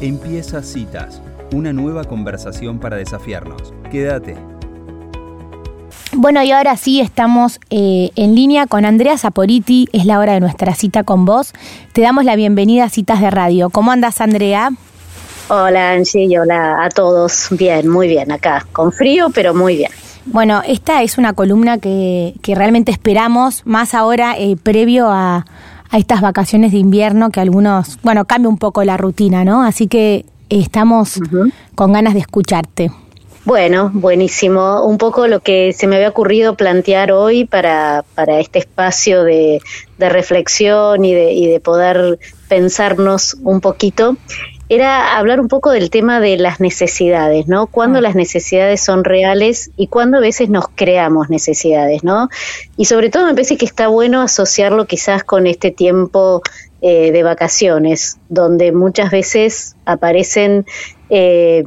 Empieza Citas, una nueva conversación para desafiarnos. Quédate. Bueno, y ahora sí estamos eh, en línea con Andrea Zaporiti, es la hora de nuestra cita con vos. Te damos la bienvenida a Citas de Radio. ¿Cómo andas, Andrea? Hola, Angie, y hola a todos. Bien, muy bien acá, con frío, pero muy bien. Bueno, esta es una columna que, que realmente esperamos, más ahora eh, previo a, a estas vacaciones de invierno, que algunos, bueno, cambia un poco la rutina, ¿no? Así que estamos con ganas de escucharte. Bueno, buenísimo. Un poco lo que se me había ocurrido plantear hoy para, para este espacio de, de reflexión y de, y de poder pensarnos un poquito era hablar un poco del tema de las necesidades, ¿no? Cuándo ah. las necesidades son reales y cuándo a veces nos creamos necesidades, ¿no? Y sobre todo me parece que está bueno asociarlo quizás con este tiempo eh, de vacaciones, donde muchas veces aparecen eh,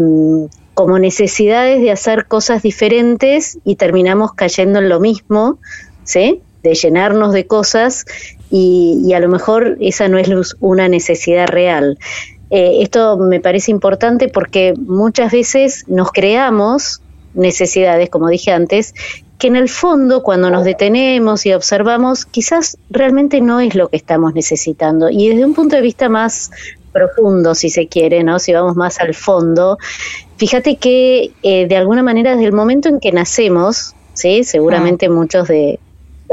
como necesidades de hacer cosas diferentes y terminamos cayendo en lo mismo, ¿sí? De llenarnos de cosas y, y a lo mejor esa no es una necesidad real. Eh, esto me parece importante porque muchas veces nos creamos necesidades, como dije antes, que en el fondo cuando nos detenemos y observamos, quizás realmente no es lo que estamos necesitando. Y desde un punto de vista más profundo, si se quiere, ¿no? Si vamos más al fondo, fíjate que eh, de alguna manera desde el momento en que nacemos, ¿sí? Seguramente muchos de,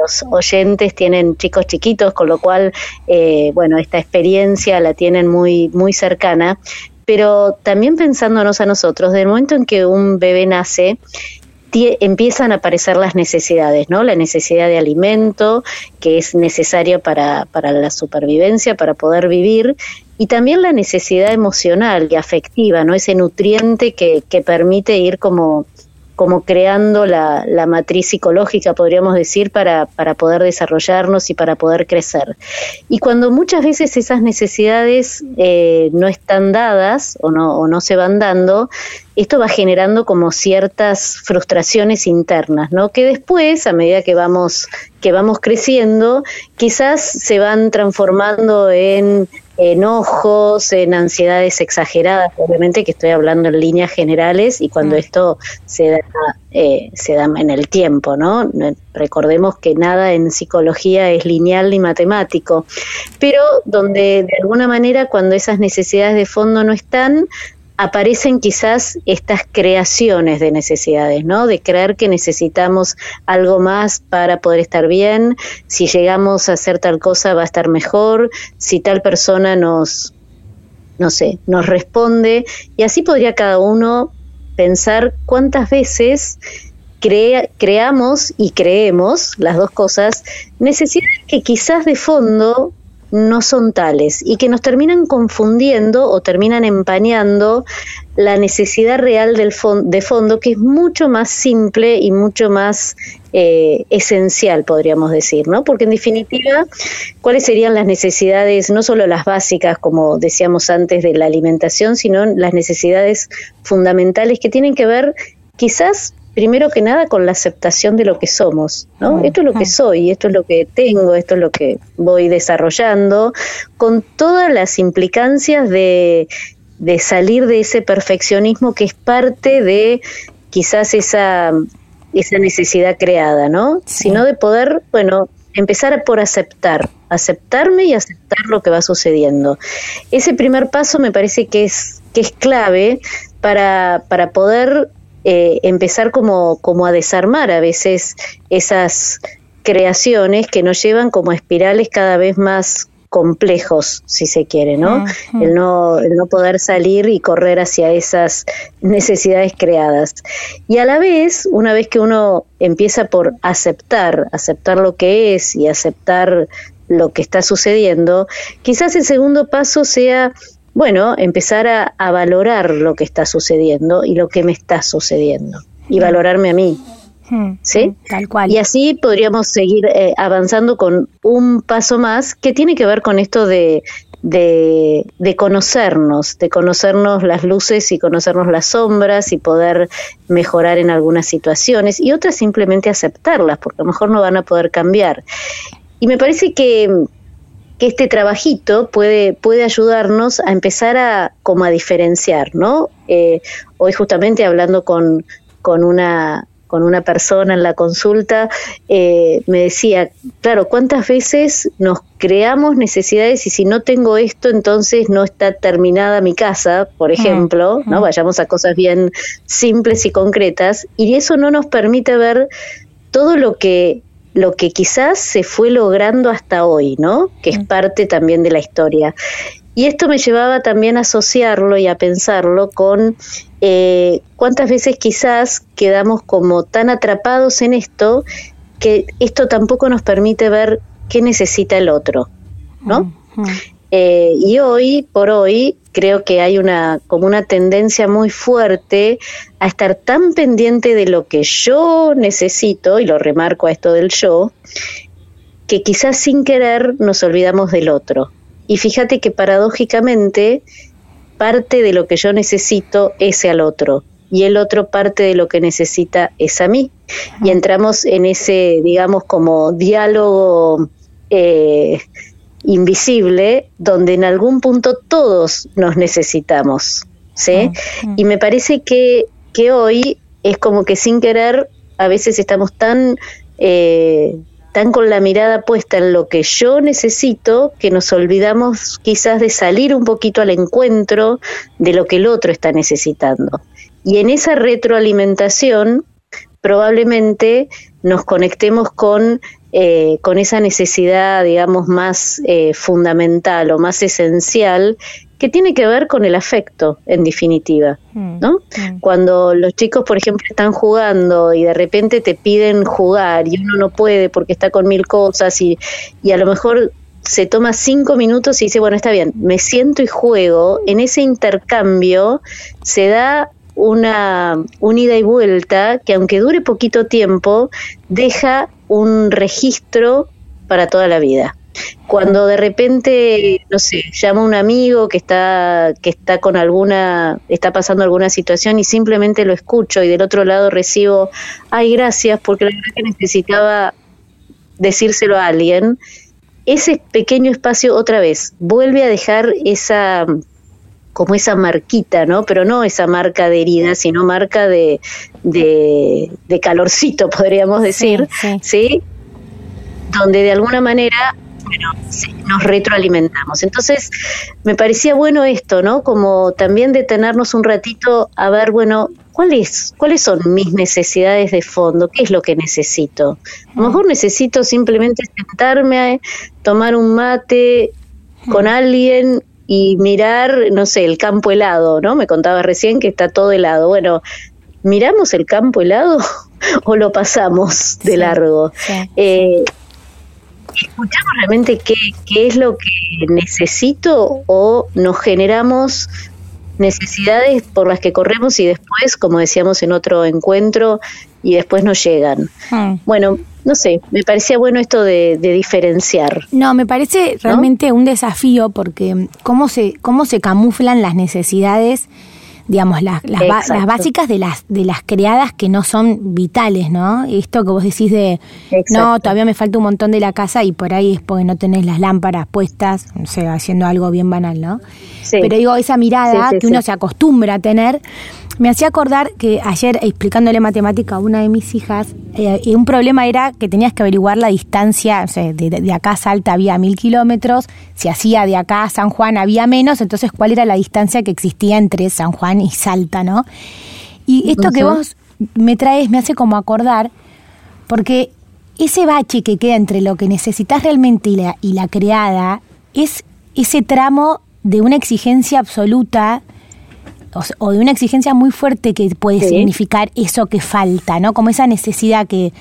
los oyentes tienen chicos chiquitos, con lo cual, eh, bueno, esta experiencia la tienen muy, muy cercana. Pero también pensándonos a nosotros, del momento en que un bebé nace, empiezan a aparecer las necesidades, ¿no? La necesidad de alimento, que es necesaria para, para la supervivencia, para poder vivir, y también la necesidad emocional y afectiva, ¿no? Ese nutriente que, que permite ir como como creando la, la, matriz psicológica, podríamos decir, para, para poder desarrollarnos y para poder crecer. Y cuando muchas veces esas necesidades eh, no están dadas o no, no se van dando, esto va generando como ciertas frustraciones internas, ¿no? Que después, a medida que vamos, que vamos creciendo, quizás se van transformando en enojos, en ansiedades exageradas, obviamente que estoy hablando en líneas generales y cuando mm. esto se da, eh, se da en el tiempo, ¿no? Recordemos que nada en psicología es lineal ni matemático, pero donde de alguna manera cuando esas necesidades de fondo no están, aparecen quizás estas creaciones de necesidades, ¿no? De creer que necesitamos algo más para poder estar bien, si llegamos a hacer tal cosa va a estar mejor, si tal persona nos, no sé, nos responde, y así podría cada uno pensar cuántas veces creamos y creemos, las dos cosas, necesidades que quizás de fondo no son tales y que nos terminan confundiendo o terminan empañando la necesidad real del de fondo, que es mucho más simple y mucho más eh, esencial, podríamos decir, ¿no? Porque en definitiva, ¿cuáles serían las necesidades, no solo las básicas, como decíamos antes, de la alimentación, sino las necesidades fundamentales que tienen que ver quizás primero que nada con la aceptación de lo que somos, ¿no? Esto es lo que soy, esto es lo que tengo, esto es lo que voy desarrollando, con todas las implicancias de, de salir de ese perfeccionismo que es parte de quizás esa, esa necesidad creada, ¿no? Sino de poder, bueno, empezar por aceptar, aceptarme y aceptar lo que va sucediendo. Ese primer paso me parece que es, que es clave para, para poder eh, empezar como, como a desarmar a veces esas creaciones que nos llevan como espirales cada vez más complejos, si se quiere, ¿no? el ¿no? El no poder salir y correr hacia esas necesidades creadas. Y a la vez, una vez que uno empieza por aceptar, aceptar lo que es y aceptar lo que está sucediendo, quizás el segundo paso sea bueno, empezar a, valorar lo que está sucediendo y lo que me está sucediendo y valorarme a mí. Hmm, ¿Sí? Hmm, tal cual. Y así podríamos seguir eh, avanzando con un paso más que tiene que ver con esto de, de, de, conocernos, de conocernos las luces y conocernos las sombras y poder mejorar en algunas situaciones y otras simplemente aceptarlas, porque a lo mejor no van a poder cambiar. Y me parece que que este trabajito puede, puede ayudarnos a empezar a como a diferenciar, ¿no? Eh, hoy justamente hablando con, con una con una persona en la consulta, eh, me decía, claro, ¿cuántas veces nos creamos necesidades y si no tengo esto, entonces no está terminada mi casa, por ejemplo, ¿no? Vayamos a cosas bien simples y concretas, y eso no nos permite ver todo lo que lo que quizás se fue logrando hasta hoy, ¿no? Que es parte también de la historia. Y esto me llevaba también a asociarlo y a pensarlo con eh, cuántas veces quizás quedamos como tan atrapados en esto que esto tampoco nos permite ver qué necesita el otro, ¿no? Eh, y hoy por hoy creo que hay una como una tendencia muy fuerte a estar tan pendiente de lo que yo necesito y lo remarco a esto del yo que quizás sin querer nos olvidamos del otro. Y fíjate que paradójicamente parte de lo que yo necesito es al otro y el otro parte de lo que necesita es a mí. Y entramos en ese digamos como diálogo eh, invisible donde en algún punto todos nos necesitamos, ¿sí? Y me parece que, que hoy es como que sin querer a veces estamos tan, eh, tan con la mirada puesta en lo que yo necesito que nos olvidamos quizás de salir un poquito al encuentro de lo que el otro está necesitando. Y en esa retroalimentación probablemente nos conectemos con eh, con esa necesidad, digamos, más eh, fundamental o más esencial que tiene que ver con el afecto, en definitiva, mm, ¿no? Mm. Cuando los chicos, por ejemplo, están jugando y de repente te piden jugar y uno no puede porque está con mil cosas y, y a lo mejor se toma cinco minutos y dice, bueno, está bien, me siento y juego, en ese intercambio se da una, ida y vuelta que aunque dure poquito tiempo, deja un registro para toda la vida. Cuando de repente, no sé, llama un amigo que está, que está con alguna, está pasando alguna situación y simplemente lo escucho y del otro lado recibo, ay, gracias, porque la verdad que necesitaba decírselo a alguien, ese pequeño espacio otra vez vuelve a dejar esa como esa marquita, ¿no? Pero no esa marca de herida, sino marca de, de, calorcito, podríamos decir, sí, Donde de alguna manera, bueno, nos retroalimentamos. Entonces, me parecía bueno esto, ¿no? Como también detenernos un ratito a ver, bueno, ¿cuáles, cuáles son mis necesidades de fondo? ¿Qué es lo que necesito? A lo mejor necesito simplemente sentarme, tomar un mate con alguien y mirar, no sé, el campo helado, ¿no? Me contaba recién que está todo helado. Bueno, ¿miramos el campo helado o lo pasamos de largo? Eh, ¿Escuchamos realmente qué, qué es lo que necesito o nos generamos necesidades por las que corremos y después, como decíamos en otro encuentro, y después no llegan? Hmm. Bueno, no sé, me parecía bueno esto de, diferenciar. No, me parece realmente un desafío porque cómo se, cómo se camuflan las necesidades, digamos, las, las, básicas de las, de las creadas que no son vitales, ¿no? Esto que vos decís de, no, todavía me falta un montón de la casa y por ahí es porque no tenés las lámparas puestas, no sé, haciendo algo bien banal, ¿no? Pero digo, esa mirada que uno se acostumbra a tener me hacía acordar que ayer, explicándole matemática a una de mis hijas, eh, un problema era que tenías que averiguar la distancia, o sea, de, acá a Salta había mil kilómetros, si hacía de acá a San Juan había menos, entonces cuál era la distancia que existía entre San Juan y Salta, ¿no? Y esto que vos me traes me hace como acordar, porque ese bache que queda entre lo que necesitas realmente y la, y la creada es ese tramo de una exigencia absoluta o, de una exigencia muy fuerte que puede significar eso que falta, ¿no? Como esa necesidad que,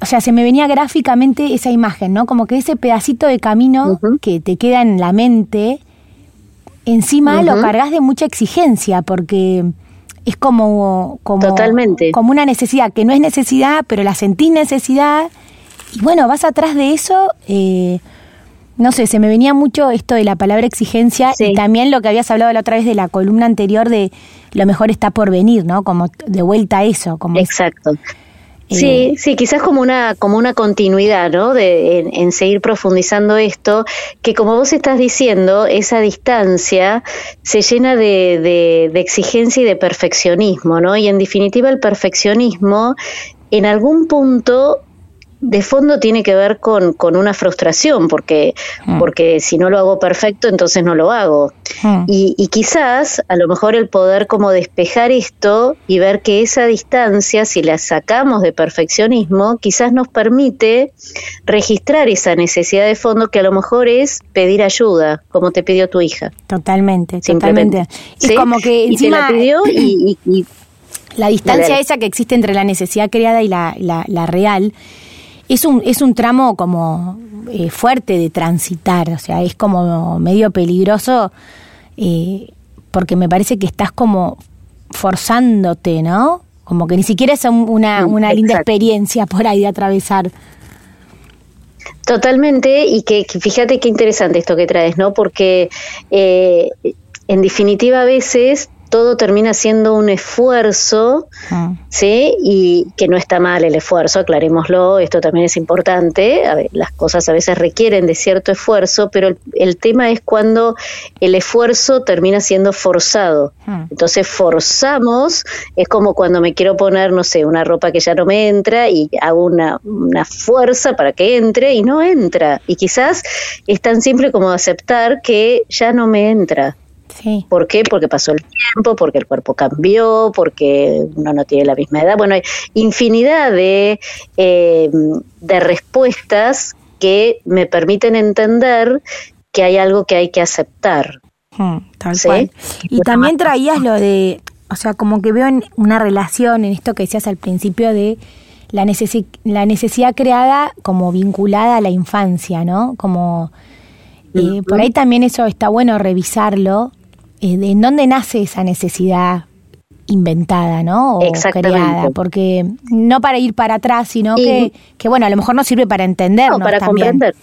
o sea, se me venía gráficamente esa imagen, ¿no? Como que ese pedacito de camino que te queda en la mente, encima lo cargas de mucha exigencia, porque es como, como, Totalmente. como una necesidad, que no es necesidad, pero la sentís necesidad, y bueno, vas atrás de eso. Eh, no sé, se me venía mucho esto de la palabra exigencia y también lo que habías hablado la otra vez de la columna anterior de lo mejor está por venir, ¿no? Como de vuelta a eso. Como Exacto. Sí, eh, sí, quizás como una, como una continuidad, ¿no? De, en, seguir profundizando esto, que como vos estás diciendo, esa distancia se llena de, de, de exigencia y de perfeccionismo, ¿no? Y en definitiva el perfeccionismo en algún punto de fondo tiene que ver con, con una frustración, porque, mm. porque si no lo hago perfecto, entonces no lo hago. Mm. Y, y, quizás a lo mejor el poder como despejar esto y ver que esa distancia, si la sacamos de perfeccionismo, quizás nos permite registrar esa necesidad de fondo que a lo mejor es pedir ayuda, como te pidió tu hija. Totalmente, totalmente. Es como que encima, la pidió y, la distancia esa que existe entre la necesidad creada y la, la, la real es un, es un tramo como eh, fuerte de transitar, o sea, es como medio peligroso eh, porque me parece que estás como forzándote, ¿no? Como que ni siquiera es una, una linda experiencia por ahí de atravesar. Totalmente, y que, fíjate qué interesante esto que traes, ¿no? Porque eh, en definitiva a veces todo termina siendo un esfuerzo, ah. ¿sí? Y que no está mal el esfuerzo, aclarémoslo, esto también es importante, las cosas a veces requieren de cierto esfuerzo, pero el, tema es cuando el esfuerzo termina siendo forzado. Ah. Entonces forzamos, es como cuando me quiero poner, no sé, una ropa que ya no me entra y hago una, una fuerza para que entre y no entra. Y quizás es tan simple como aceptar que ya no me entra. ¿Por qué? Porque pasó el tiempo, porque el cuerpo cambió, porque uno no tiene la misma edad. Bueno, hay infinidad de, eh, de respuestas que me permiten entender que hay algo que hay que aceptar. Hmm, tal cual. Y también traías lo de, o sea, como que veo una relación en esto que decías al principio de la, la necesidad creada como vinculada a la infancia, ¿no? Como eh, por ahí también eso está bueno revisarlo, en dónde nace esa necesidad inventada, ¿no? O creada, porque no para ir para atrás, sino que, que, bueno, a lo mejor no sirve para entendernos. No, para comprender.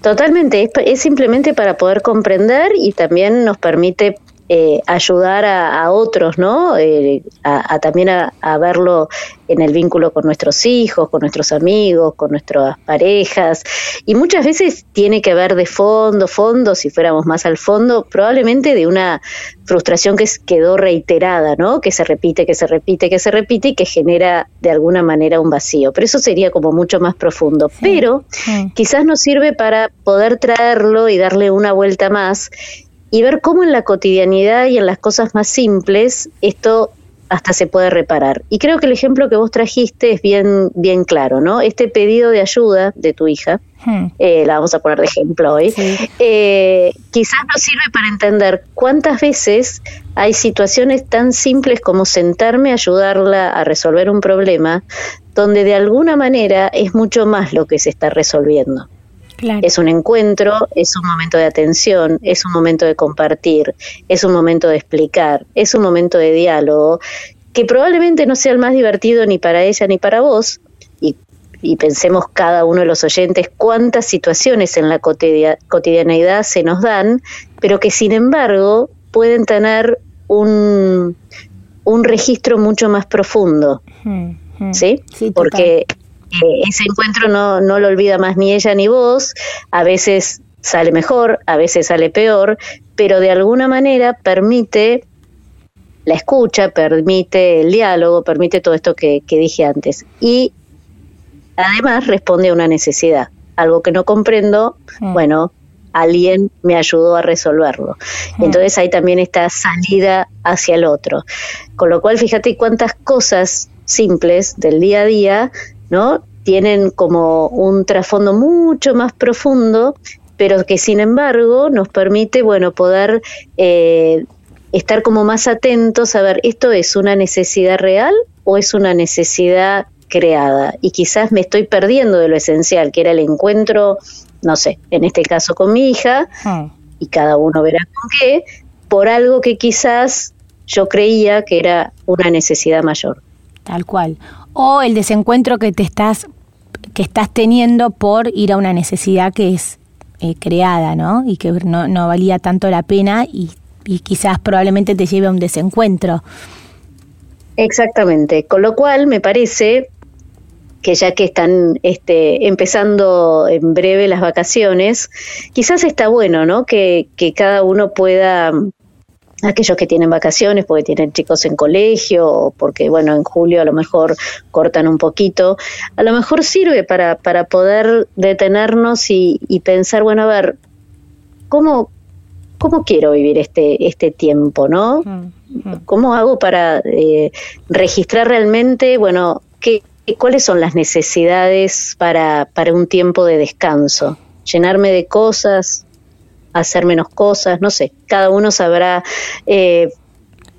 Totalmente, es, simplemente para poder comprender y también nos permite eh, ayudar a, otros, ¿no? Eh, a, también a, verlo en el vínculo con nuestros hijos, con nuestros amigos, con nuestras parejas. Y muchas veces tiene que ver de fondo, fondo, si fuéramos más al fondo, probablemente de una frustración que quedó reiterada, ¿no? Que se repite, que se repite, que se repite y que genera de alguna manera un vacío. Pero eso sería como mucho más profundo. Pero quizás nos sirve para poder traerlo y darle una vuelta más y ver cómo en la cotidianidad y en las cosas más simples esto hasta se puede reparar. Y creo que el ejemplo que vos trajiste es bien, bien claro, ¿no? Este pedido de ayuda de tu hija, hmm. eh, la vamos a poner de ejemplo hoy, eh, quizás nos sirve para entender cuántas veces hay situaciones tan simples como sentarme a ayudarla a resolver un problema, donde de alguna manera es mucho más lo que se está resolviendo. Es un encuentro, es un momento de atención, es un momento de compartir, es un momento de explicar, es un momento de diálogo que probablemente no sea el más divertido ni para ella ni para vos, y, pensemos cada uno de los oyentes cuántas situaciones en la cotidianeidad se nos dan, pero que sin embargo pueden tener un, un registro mucho más profundo. Hmm, hmm. ¿Sí? Porque ese encuentro no, no lo olvida más ni ella ni vos, a veces sale mejor, a veces sale peor, pero de alguna manera permite la escucha, permite el diálogo, permite todo esto que, dije antes. Y además responde a una necesidad, algo que no comprendo, mm. bueno, alguien me ayudó a resolverlo. Mm. Entonces hay también esta salida hacia el otro. Con lo cual, fíjate cuántas cosas simples del día a día ¿no? Tienen como un trasfondo mucho más profundo, pero que sin embargo nos permite, bueno, poder eh, estar como más atentos a ver, ¿esto es una necesidad real o es una necesidad creada? Y quizás me estoy perdiendo de lo esencial, que era el encuentro, no sé, en este caso con mi hija, hmm. y cada uno verá con qué, por algo que quizás yo creía que era una necesidad mayor. Tal cual o el desencuentro que te estás que estás teniendo por ir a una necesidad que es eh, creada, ¿no? Y que no, no, valía tanto la pena y, y, quizás probablemente te lleve a un desencuentro. Exactamente, con lo cual me parece que ya que están este, empezando en breve las vacaciones, quizás está bueno, ¿no? Que, que cada uno pueda aquellos que tienen vacaciones porque tienen chicos en colegio o porque bueno en julio a lo mejor cortan un poquito a lo mejor sirve para, para poder detenernos y, pensar bueno a ver cómo cómo quiero vivir este este tiempo no mm, mm. cómo hago para eh, registrar realmente bueno qué cuáles son las necesidades para para un tiempo de descanso llenarme de cosas hacer menos cosas, no sé, cada uno sabrá eh,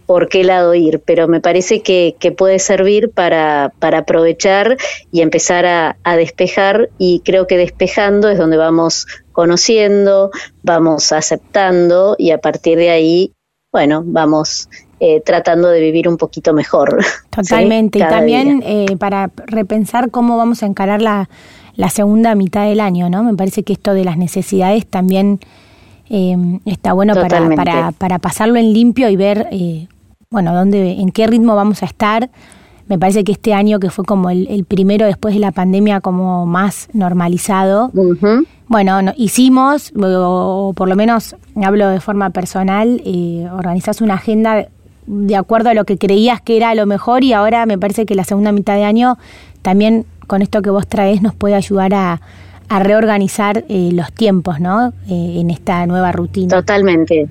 por qué lado ir, pero me parece que, puede servir para, para, aprovechar y empezar a, despejar y creo que despejando es donde vamos conociendo, vamos aceptando y a partir de ahí, bueno, vamos eh, tratando de vivir un poquito mejor. Totalmente, y también eh, para repensar cómo vamos a encarar la, la segunda mitad del año, ¿no? Me parece que esto de las necesidades también eh, está bueno para, para, para, pasarlo en limpio y ver, eh, bueno, dónde, en qué ritmo vamos a estar. Me parece que este año, que fue como el, primero después de la pandemia, como más normalizado, bueno, hicimos, o, por lo menos hablo de forma personal, eh, organizás una agenda de acuerdo a lo que creías que era lo mejor y ahora me parece que la segunda mitad de año también con esto que vos traes nos puede ayudar a, a reorganizar eh, los tiempos, ¿no? Eh, en esta nueva rutina. Totalmente.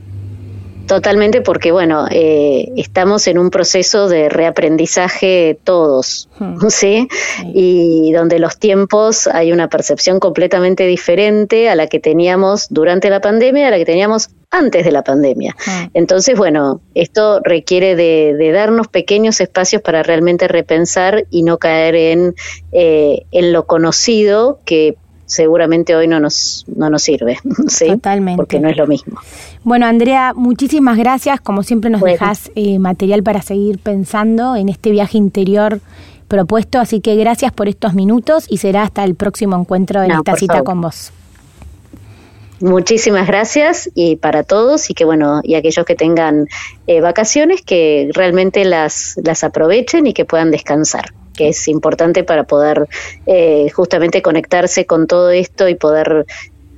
Totalmente, porque bueno, eh, estamos en un proceso de reaprendizaje todos, hmm. ¿sí? Y donde los tiempos hay una percepción completamente diferente a la que teníamos durante la pandemia, a la que teníamos antes de la pandemia. Hmm. Entonces, bueno, esto requiere de, darnos pequeños espacios para realmente repensar y no caer en, en lo conocido que seguramente hoy no nos, no nos sirve, ¿sí? Totalmente. Porque no es lo mismo. Bueno, Andrea, muchísimas gracias. Como siempre nos dejas eh, material para seguir pensando en este viaje interior propuesto, así que gracias por estos minutos y será hasta el próximo encuentro en esta cita con vos. Muchísimas gracias y para todos y que bueno, y aquellos que tengan eh, vacaciones que realmente las, las aprovechen y que puedan descansar que es importante para poder eh, justamente conectarse con todo esto y poder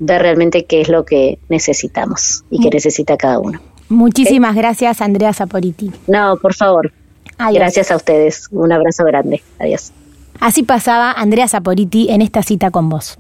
ver realmente qué es lo que necesitamos y que mm. necesita cada uno. Muchísimas gracias, Andrea Saporiti. No, por favor. Gracias a ustedes. Un abrazo grande. Adiós. Así pasaba Andrea Saporiti en esta cita con vos.